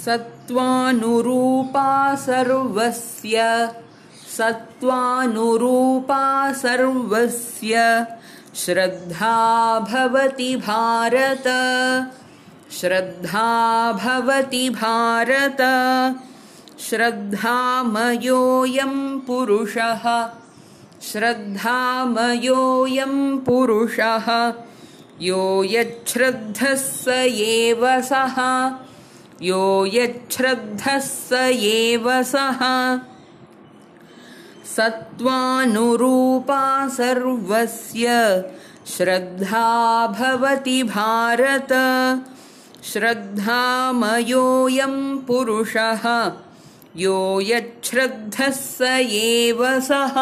सत्त्वानुरूपा सर्वस्य सत्त्वानुरूपा सर्वस्य श्रद्धा भवति भारत श्रद्धा भवति भारत श्रद्धामयोऽयं पुरुषः श्रद्धामयोऽयं पुरुषः यो यच्छ्रद्धः स एव सः यो यच्छ्रद्धः स एव सः। सत्त्वानुरूपा सर्वस्य। श्रद्धा भवति भारत। श्रद्धामयोऽयं पुरुषः। यो यच्छ्रद्धः स एव सः